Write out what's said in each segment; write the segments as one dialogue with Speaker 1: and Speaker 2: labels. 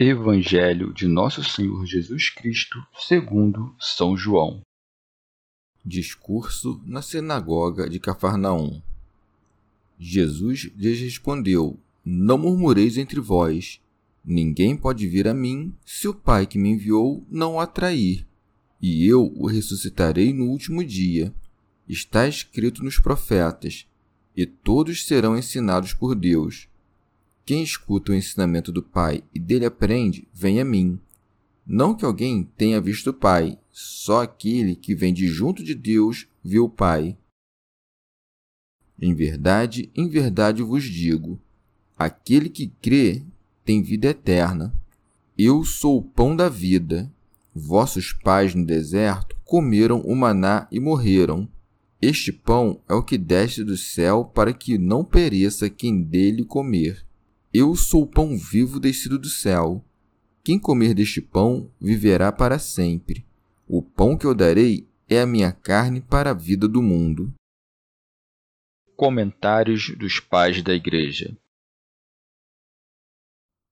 Speaker 1: Evangelho de Nosso Senhor Jesus Cristo, segundo São João.
Speaker 2: Discurso na sinagoga de Cafarnaum. Jesus lhes respondeu: Não murmureis entre vós. Ninguém pode vir a mim se o Pai que me enviou não o atrair, e eu o ressuscitarei no último dia. Está escrito nos profetas, e todos serão ensinados por Deus. Quem escuta o ensinamento do Pai e dele aprende, vem a mim. Não que alguém tenha visto o Pai, só aquele que vem de junto de Deus viu o Pai. Em verdade, em verdade vos digo: aquele que crê tem vida eterna. Eu sou o pão da vida. Vossos pais no deserto comeram o maná e morreram. Este pão é o que desce do céu para que não pereça quem dele comer. Eu sou o pão vivo descido do céu. Quem comer deste pão viverá para sempre. O pão que eu darei é a minha carne para a vida do mundo.
Speaker 1: Comentários dos Pais da Igreja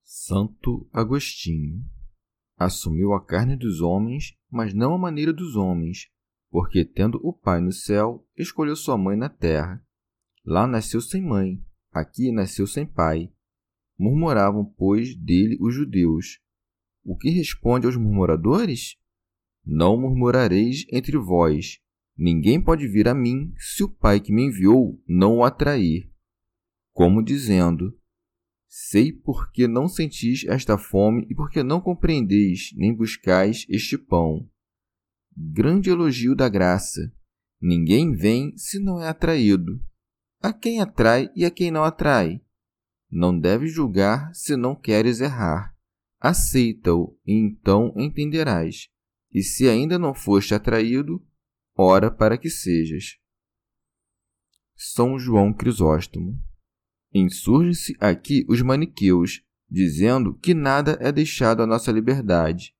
Speaker 2: Santo Agostinho assumiu a carne dos homens, mas não a maneira dos homens, porque, tendo o Pai no céu, escolheu sua mãe na terra. Lá nasceu sem mãe, aqui nasceu sem pai. Murmuravam, pois, dele os judeus. O que responde aos murmuradores? Não murmurareis entre vós. Ninguém pode vir a mim se o Pai que me enviou não o atrair. Como dizendo: Sei por que não sentis esta fome e por que não compreendeis nem buscais este pão. Grande elogio da graça. Ninguém vem se não é atraído. A quem atrai e a quem não atrai? Não deves julgar se não queres errar. Aceita-o e então entenderás. E se ainda não foste atraído, ora para que sejas. São João Crisóstomo. Insurgem-se aqui os maniqueus, dizendo que nada é deixado à nossa liberdade.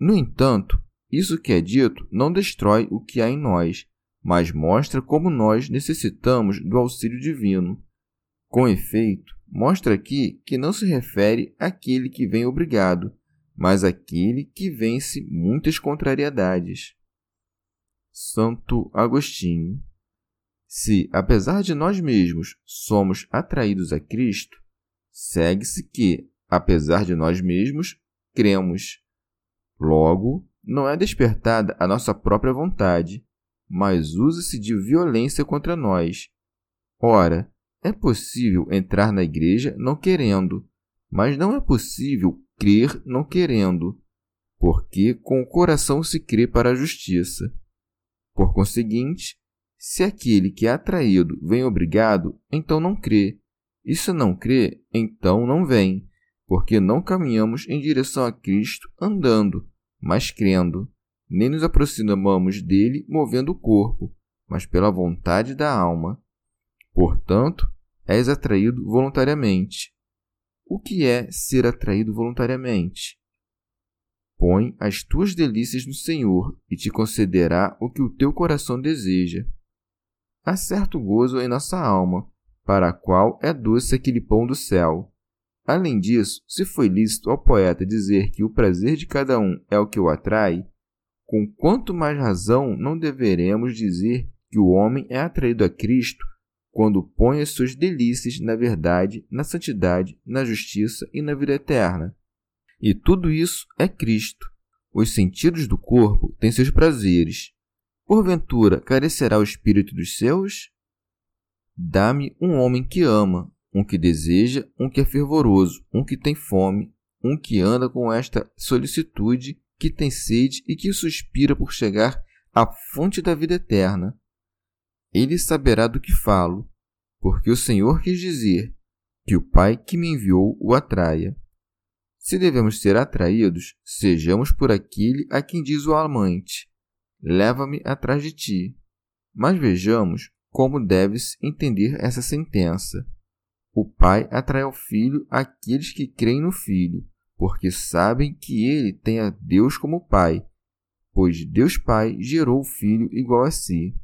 Speaker 2: No entanto, isso que é dito não destrói o que há em nós, mas mostra como nós necessitamos do auxílio divino. Com efeito, mostra aqui que não se refere àquele que vem obrigado, mas àquele que vence muitas contrariedades. Santo Agostinho. Se, apesar de nós mesmos, somos atraídos a Cristo, segue-se que, apesar de nós mesmos, cremos. Logo, não é despertada a nossa própria vontade, mas usa-se de violência contra nós. Ora, é possível entrar na igreja não querendo, mas não é possível crer não querendo, porque com o coração se crê para a justiça. Por conseguinte, se aquele que é atraído vem obrigado, então não crê. E se não crê, então não vem, porque não caminhamos em direção a Cristo andando, mas crendo. Nem nos aproximamos dele movendo o corpo, mas pela vontade da alma. Portanto, és atraído voluntariamente. O que é ser atraído voluntariamente? Põe as tuas delícias no Senhor e te concederá o que o teu coração deseja. Há certo gozo em nossa alma, para a qual é doce aquele pão do céu. Além disso, se foi lícito ao poeta dizer que o prazer de cada um é o que o atrai, com quanto mais razão não deveremos dizer que o homem é atraído a Cristo quando põe as suas delícias na verdade, na santidade, na justiça e na vida eterna. E tudo isso é Cristo. Os sentidos do corpo têm seus prazeres. Porventura carecerá o espírito dos seus? Dá-me um homem que ama, um que deseja, um que é fervoroso, um que tem fome, um que anda com esta solicitude, que tem sede e que suspira por chegar à fonte da vida eterna. Ele saberá do que falo, porque o Senhor quis dizer que o Pai que me enviou o atraia. Se devemos ser atraídos, sejamos por aquele a quem diz o amante: Leva-me atrás de ti. Mas vejamos como deve-se entender essa sentença. O Pai atrai ao Filho aqueles que creem no Filho, porque sabem que ele tem a Deus como Pai, pois Deus Pai gerou o Filho igual a si.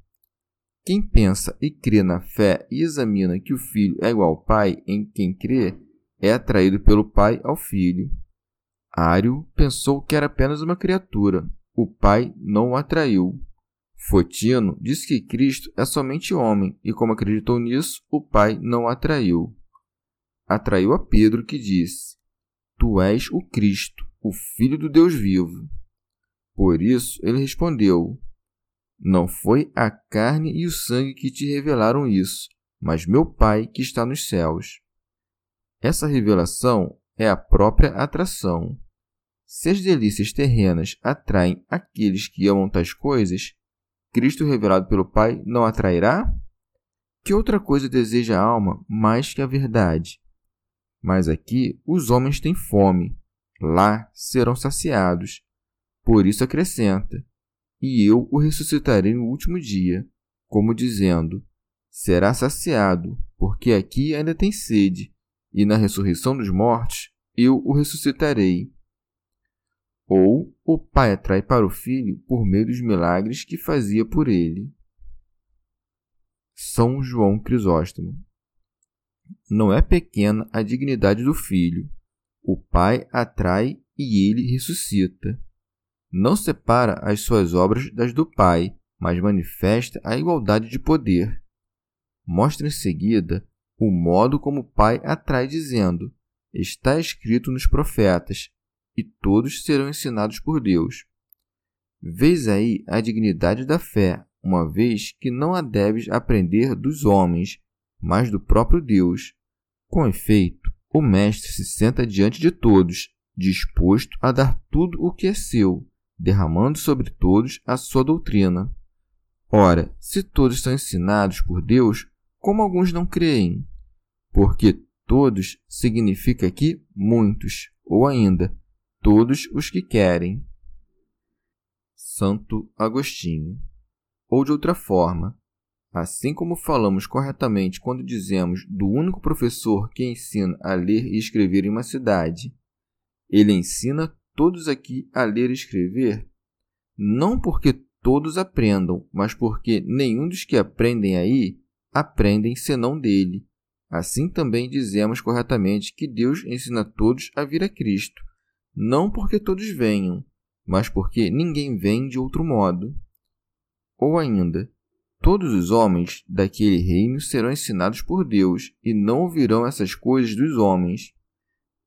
Speaker 2: Quem pensa e crê na fé e examina que o Filho é igual ao Pai em quem crê, é atraído pelo Pai ao Filho. Ário pensou que era apenas uma criatura. O Pai não o atraiu. Fotino disse que Cristo é somente homem e, como acreditou nisso, o Pai não o atraiu. Atraiu a Pedro, que disse: Tu és o Cristo, o Filho do Deus vivo. Por isso ele respondeu: Não foi a carne e o sangue que te revelaram isso, mas meu Pai que está nos céus. Essa revelação é a própria atração. Se as delícias terrenas atraem aqueles que amam tais coisas, Cristo revelado pelo Pai não atrairá? Que outra coisa deseja a alma mais que a verdade? Mas aqui os homens têm fome, lá serão saciados. Por isso acrescenta: E eu o ressuscitarei no último dia, como dizendo: Será saciado, porque aqui ainda tem sede, e na ressurreição dos mortos eu o ressuscitarei. Ou o pai atrai para o filho por meio dos milagres que fazia por ele. São João Crisóstomo. Não é pequena a dignidade do filho. O pai atrai e ele ressuscita. Não separa as suas obras das do pai, mas manifesta a igualdade de poder. Mostra em seguida o modo como o pai atrai, dizendo: Está escrito nos profetas, e todos serão ensinados por Deus. Vês aí a dignidade da fé, uma vez que não a deves aprender dos homens, mas do próprio Deus. Com efeito, o Mestre se senta diante de todos, disposto a dar tudo o que é seu, derramando sobre todos a sua doutrina. Ora, se todos são ensinados por Deus, como alguns não creem? Porque todos significa aqui muitos, ou ainda todos os que querem. Santo Agostinho. Ou de outra forma, assim como falamos corretamente quando dizemos do único professor que ensina a ler e escrever em uma cidade, ele ensina todos aqui a ler e escrever, não porque todos aprendam, mas porque nenhum dos que aprendem aí aprendem senão dele. Assim também dizemos corretamente que Deus ensina todos a vir a Cristo, não porque todos venham, mas porque ninguém vem de outro modo. Ou ainda, todos os homens daquele reino serão ensinados por Deus e não ouvirão essas coisas dos homens.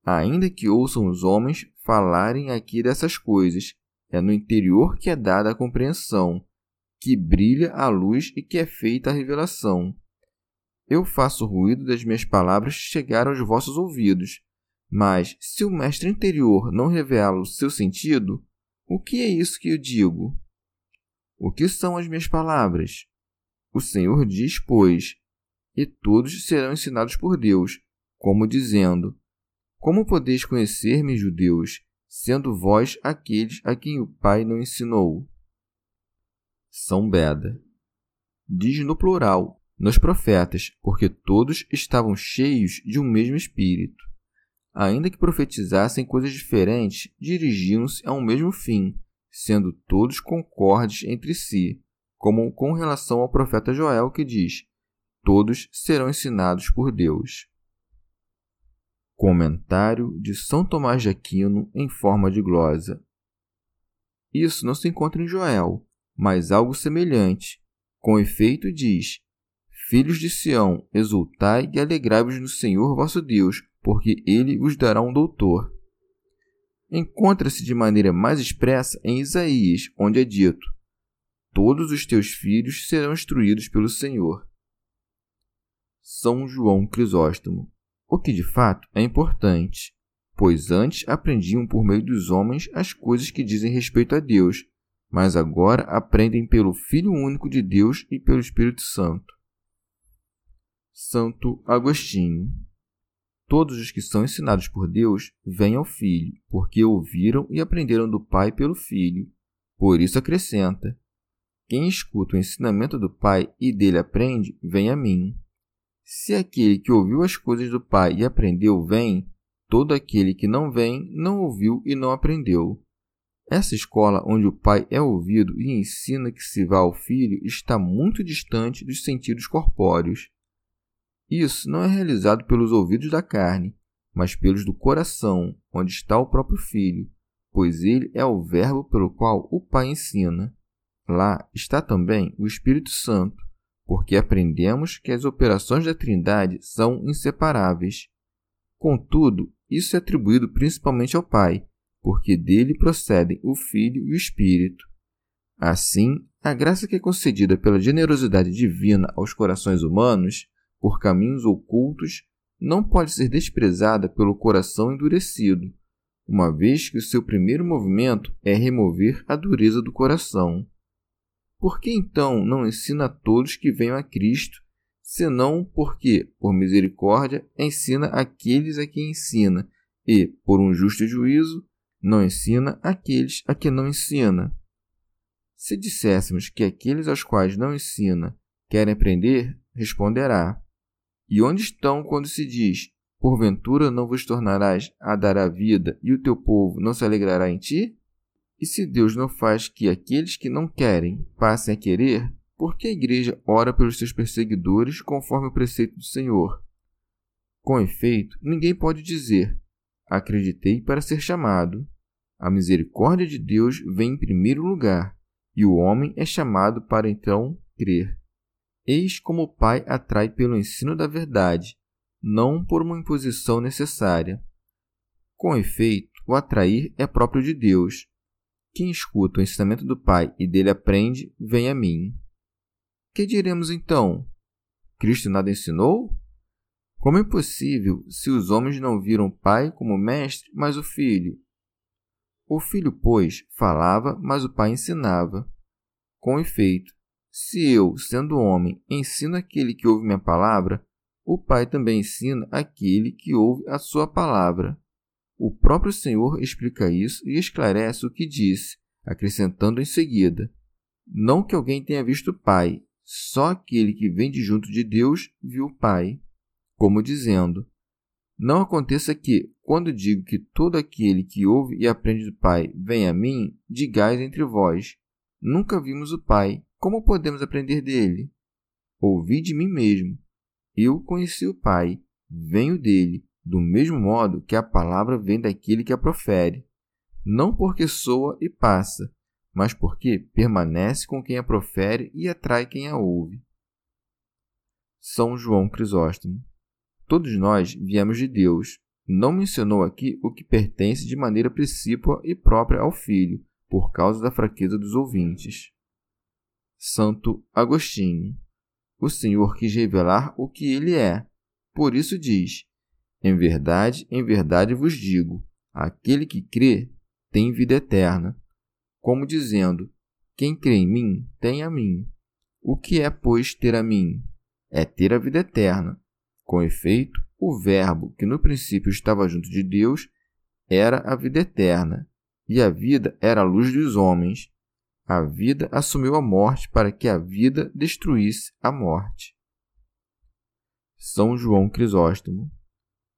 Speaker 2: Ainda que ouçam os homens falarem aqui dessas coisas, é no interior que é dada a compreensão, que brilha a luz e que é feita a revelação. Eu faço ruído das minhas palavras chegar aos vossos ouvidos, mas, se o mestre interior não revela o seu sentido, o que é isso que eu digo? O que são as minhas palavras? O Senhor diz, pois, e todos serão ensinados por Deus, como dizendo: Como podeis conhecer-me, judeus, sendo vós aqueles a quem o Pai não ensinou? São Beda. Diz no plural, nos profetas, porque todos estavam cheios de um mesmo espírito ainda que profetizassem coisas diferentes, dirigiam-se a um mesmo fim, sendo todos concordes entre si, como com relação ao profeta Joel, que diz: Todos serão ensinados por Deus. Comentário de São Tomás de Aquino em forma de glosa. Isso não se encontra em Joel, mas algo semelhante. Com efeito, diz: Filhos de Sião, exultai e alegrai-vos no Senhor vosso Deus, porque ele vos dará um doutor. encontra-se de maneira mais expressa em Isaías, onde é dito: Todos os teus filhos serão instruídos pelo Senhor. São João Crisóstomo, o que de fato é importante, pois antes aprendiam por meio dos homens as coisas que dizem respeito a Deus, mas agora aprendem pelo Filho único de Deus e pelo Espírito Santo. Santo Agostinho Todos os que são ensinados por Deus vêm ao Filho, porque ouviram e aprenderam do Pai pelo Filho. Por isso acrescenta: Quem escuta o ensinamento do Pai e dele aprende, vem a mim. Se aquele que ouviu as coisas do Pai e aprendeu vem, todo aquele que não vem não ouviu e não aprendeu. Essa escola onde o Pai é ouvido e ensina que se vá ao Filho está muito distante dos sentidos corpóreos. Isso não é realizado pelos ouvidos da carne, mas pelos do coração, onde está o próprio Filho, pois ele é o Verbo pelo qual o Pai ensina. Lá está também o Espírito Santo, porque aprendemos que as operações da Trindade são inseparáveis. Contudo, isso é atribuído principalmente ao Pai, porque dele procedem o Filho e o Espírito. Assim, a graça que é concedida pela generosidade divina aos corações humanos por caminhos ocultos não pode ser desprezada pelo coração endurecido, uma vez que o seu primeiro movimento é remover a dureza do coração. Por que então não ensina a todos que venham a Cristo, senão porque, por misericórdia, ensina aqueles a quem ensina, e, por um justo juízo, não ensina aqueles a que não ensina? Se disséssemos que aqueles aos quais não ensina querem aprender, responderá: e onde estão quando se diz: Porventura não vos tornarás a dar a vida, e o teu povo não se alegrará em ti? E se Deus não faz que aqueles que não querem passem a querer, por que a igreja ora pelos seus perseguidores conforme o preceito do Senhor? Com efeito, ninguém pode dizer: Acreditei para ser chamado. A misericórdia de Deus vem em primeiro lugar, e o homem é chamado para então crer. Eis como o Pai atrai pelo ensino da verdade, não por uma imposição necessária. Com efeito, o atrair é próprio de Deus. Quem escuta o ensinamento do Pai e dele aprende, vem a mim. Que diremos então? Cristo nada ensinou? Como é possível se os homens não viram o Pai como mestre, mas o Filho? O Filho, pois, falava, mas o Pai ensinava. Com efeito, se eu, sendo homem, ensino aquele que ouve minha palavra, o Pai também ensina aquele que ouve a sua palavra. O próprio Senhor explica isso e esclarece o que disse, acrescentando em seguida: Não que alguém tenha visto o Pai, só aquele que vem de junto de Deus viu o Pai. Como dizendo: Não aconteça que, quando digo que todo aquele que ouve e aprende do Pai vem a mim, digais entre vós: Nunca vimos o Pai, como podemos aprender dele? Ouvi de mim mesmo. Eu conheci o Pai, venho dele, do mesmo modo que a palavra vem daquele que a profere. Não porque soa e passa, mas porque permanece com quem a profere e atrai quem a ouve. São João Crisóstomo. Todos nós viemos de Deus. Não mencionou aqui o que pertence de maneira precípua e própria ao Filho, por causa da fraqueza dos ouvintes. Santo Agostinho. O Senhor quis revelar o que ele é. Por isso diz: Em verdade, em verdade vos digo: aquele que crê tem vida eterna. Como dizendo: Quem crê em mim tem a mim. O que é, pois, ter a mim? É ter a vida eterna. Com efeito, o Verbo, que no princípio estava junto de Deus, era a vida eterna, e a vida era a luz dos homens. A vida assumiu a morte para que a vida destruísse a morte. São João Crisóstomo.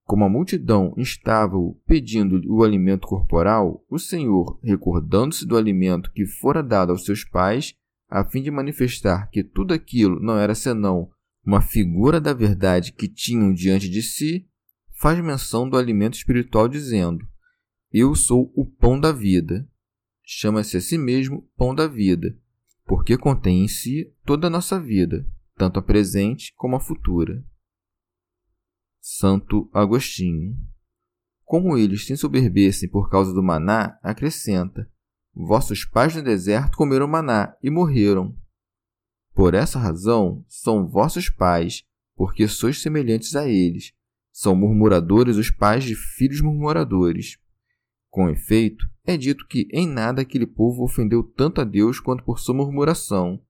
Speaker 2: Como a multidão estava pedindo-lhe o alimento corporal, o Senhor, recordando-se do alimento que fora dado aos seus pais, a fim de manifestar que tudo aquilo não era senão uma figura da verdade que tinham diante de si, faz menção do alimento espiritual, dizendo: Eu sou o pão da vida chama-se a si mesmo pão da vida, porque contém em si toda a nossa vida, tanto a presente como a futura. Santo Agostinho. como eles se ensoberbecem por causa do maná, acrescenta: Vossos pais no deserto comeram maná e morreram. Por essa razão, são vossos pais, porque sois semelhantes a eles. São murmuradores os pais de filhos murmuradores. Com efeito, é dito que em nada aquele povo ofendeu tanto a Deus quanto por sua murmuração.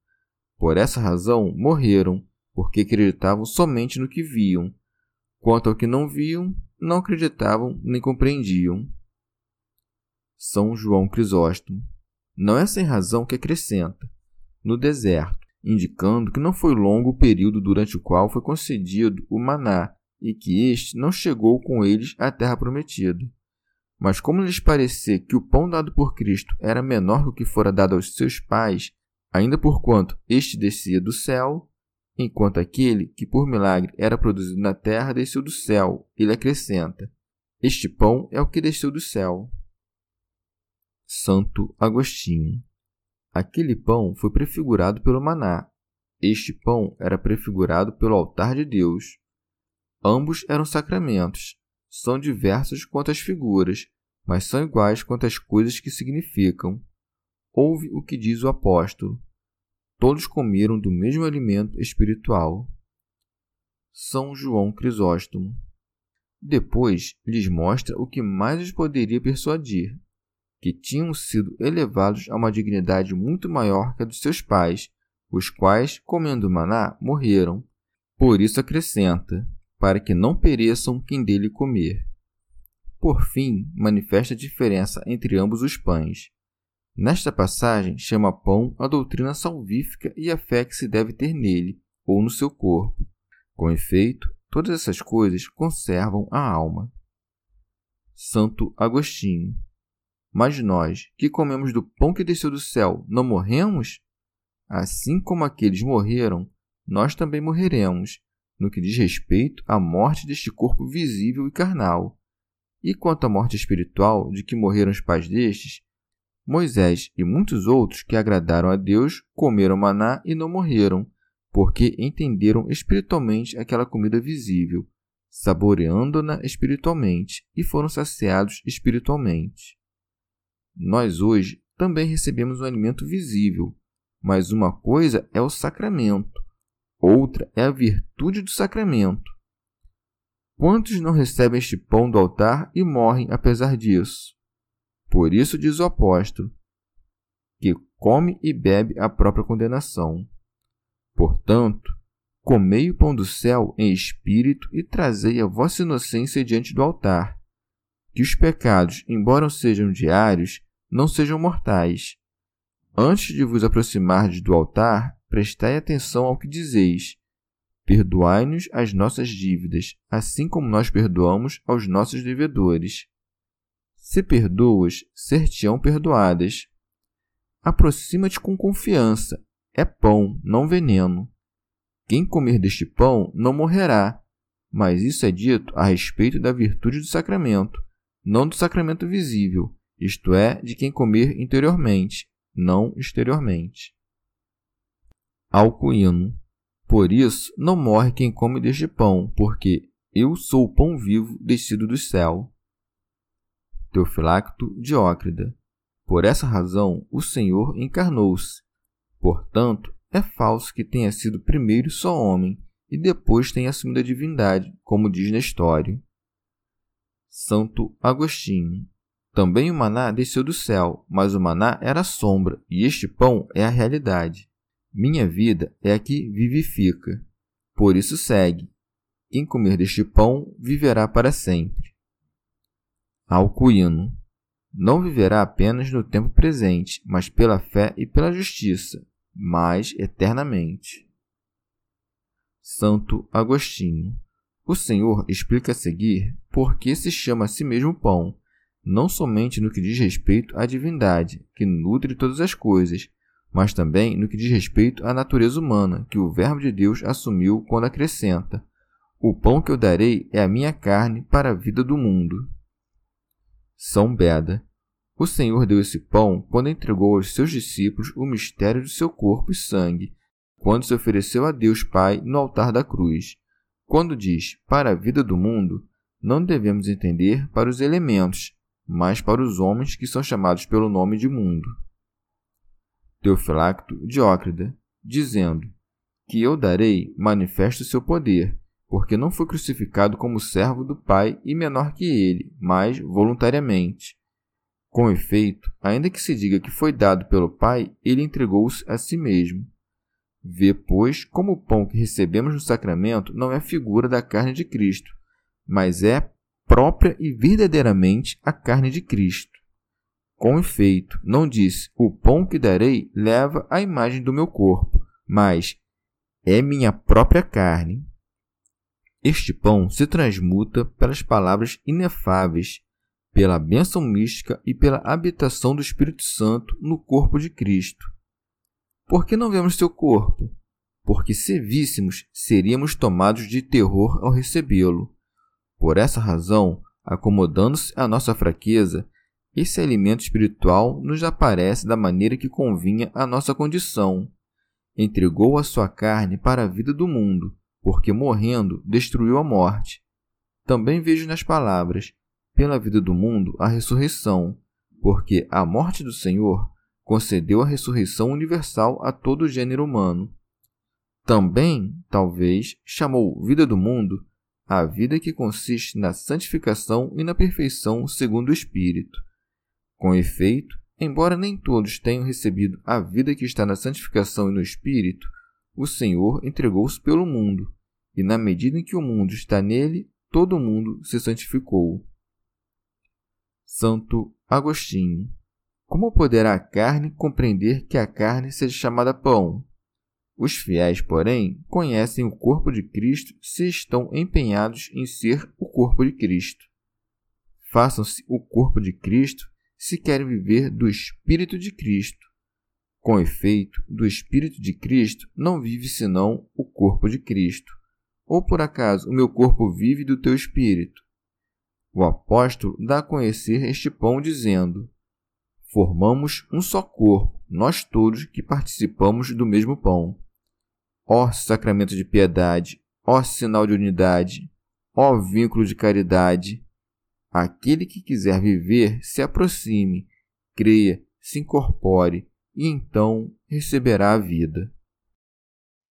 Speaker 2: Por essa razão, morreram, porque acreditavam somente no que viam. Quanto ao que não viam, não acreditavam nem compreendiam. São João Crisóstomo. Não é sem razão que acrescenta, no deserto, indicando que não foi longo o período durante o qual foi concedido o maná e que este não chegou com eles à terra prometida. Mas como lhes parecia que o pão dado por Cristo era menor que o que fora dado aos seus pais, ainda porquanto este descia do céu, enquanto aquele que por milagre era produzido na terra desceu do céu, ele acrescenta: Este pão é o que desceu do céu. Santo Agostinho. Aquele pão foi prefigurado pelo maná. Este pão era prefigurado pelo altar de Deus. Ambos eram sacramentos. São diversos quanto as figuras, mas são iguais quanto as coisas que significam. Ouve o que diz o apóstolo. Todos comeram do mesmo alimento espiritual. São João Crisóstomo. Depois lhes mostra o que mais os poderia persuadir, que tinham sido elevados a uma dignidade muito maior que a dos seus pais, os quais, comendo maná, morreram. Por isso acrescenta, para que não pereçam quem dele comer. Por fim, manifesta a diferença entre ambos os pães. Nesta passagem, chama pão a doutrina salvífica e a fé que se deve ter nele, ou no seu corpo. Com efeito, todas essas coisas conservam a alma. Santo Agostinho mas nós, que comemos do pão que desceu do céu, não morremos? Assim como aqueles morreram, nós também morreremos, no que diz respeito à morte deste corpo visível e carnal. E quanto à morte espiritual de que morreram os pais destes, Moisés e muitos outros que agradaram a Deus comeram maná e não morreram, porque entenderam espiritualmente aquela comida visível, saboreando-na espiritualmente, e foram saciados espiritualmente. Nós hoje também recebemos um alimento visível, mas uma coisa é o sacramento, outra é a virtude do sacramento. Quantos não recebem este pão do altar e morrem apesar disso? Por isso diz o apóstolo, que come e bebe a própria condenação. Portanto, comei o pão do céu em espírito e trazei a vossa inocência diante do altar. Que os pecados, embora sejam diários, não sejam mortais. Antes de vos aproximardes do altar, prestai atenção ao que dizeis. Perdoai-nos as nossas dívidas, assim como nós perdoamos aos nossos devedores. Se perdoas, ser-te-ão perdoadas. Aproxima-te com confiança. É pão, não veneno. Quem comer deste pão não morrerá, mas isso é dito a respeito da virtude do sacramento, não do sacramento visível, isto é, de quem comer interiormente, não exteriormente. Alcuíno. Por isso, não morre quem come deste pão, porque eu sou o pão vivo descido do céu. Teofilacto Diócrida. Por essa razão, o Senhor encarnou-se. Portanto, é falso que tenha sido primeiro só homem e depois tenha assumido a divindade, como diz na história. Santo Agostinho. Também o maná desceu do céu, mas o maná era a sombra, e este pão é a realidade. Minha vida é a que vivifica. Por isso segue: quem comer deste pão viverá para sempre. Alcuíno. Não viverá apenas no tempo presente, mas pela fé e pela justiça, mas eternamente. Santo Agostinho. O Senhor explica a seguir por que se chama a si mesmo pão não somente no que diz respeito à divindade, que nutre todas as coisas, mas também no que diz respeito à natureza humana, que o Verbo de Deus assumiu quando acrescenta: O pão que eu darei é a minha carne para a vida do mundo. São Beda. O Senhor deu esse pão quando entregou aos seus discípulos o mistério do seu corpo e sangue, quando se ofereceu a Deus Pai no altar da cruz. Quando diz para a vida do mundo, não devemos entender para os elementos, mas para os homens que são chamados pelo nome de mundo. Teofilacto Diócrida, dizendo que eu darei manifesto seu poder, porque não foi crucificado como servo do Pai e menor que ele, mas voluntariamente. Com efeito, ainda que se diga que foi dado pelo Pai, ele entregou-se a si mesmo. Vê, pois, como o pão que recebemos no sacramento não é figura da carne de Cristo, mas é própria e verdadeiramente a carne de Cristo. Com efeito, não disse: O pão que darei leva a imagem do meu corpo, mas é minha própria carne. Este pão se transmuta pelas palavras inefáveis, pela bênção mística e pela habitação do Espírito Santo no corpo de Cristo. Por que não vemos seu corpo? Porque se víssemos, seríamos tomados de terror ao recebê-lo. Por essa razão, acomodando-se à nossa fraqueza, esse alimento espiritual nos aparece da maneira que convinha à nossa condição. Entregou a sua carne para a vida do mundo, porque morrendo destruiu a morte. Também vejo nas palavras: pela vida do mundo a ressurreição, porque a morte do Senhor concedeu a ressurreição universal a todo o gênero humano. Também, talvez, chamou vida do mundo a vida que consiste na santificação e na perfeição segundo o Espírito. Com efeito, embora nem todos tenham recebido a vida que está na santificação e no Espírito, o Senhor entregou-se pelo mundo, e na medida em que o mundo está nele, todo o mundo se santificou. Santo Agostinho. Como poderá a carne compreender que a carne seja chamada pão? Os fiéis, porém, conhecem o corpo de Cristo se estão empenhados em ser o corpo de Cristo. Façam-se o corpo de Cristo se querem viver do Espírito de Cristo. Com efeito, do Espírito de Cristo não vive senão o corpo de Cristo. Ou por acaso o meu corpo vive do teu Espírito? O apóstolo dá a conhecer este pão, dizendo: Formamos um só corpo, nós todos que participamos do mesmo pão. Ó sacramento de piedade, ó sinal de unidade, ó vínculo de caridade, aquele que quiser viver se aproxime, creia, se incorpore e então receberá a vida.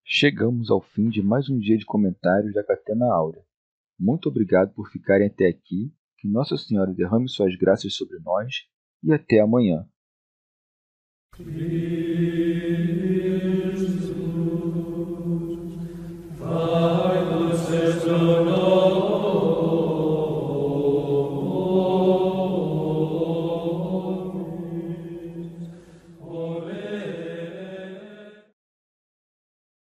Speaker 1: Chegamos ao fim de mais um dia de comentários da Catena Áurea. Muito obrigado por ficarem até aqui. Que Nossa Senhora derrame suas graças sobre nós e até amanhã.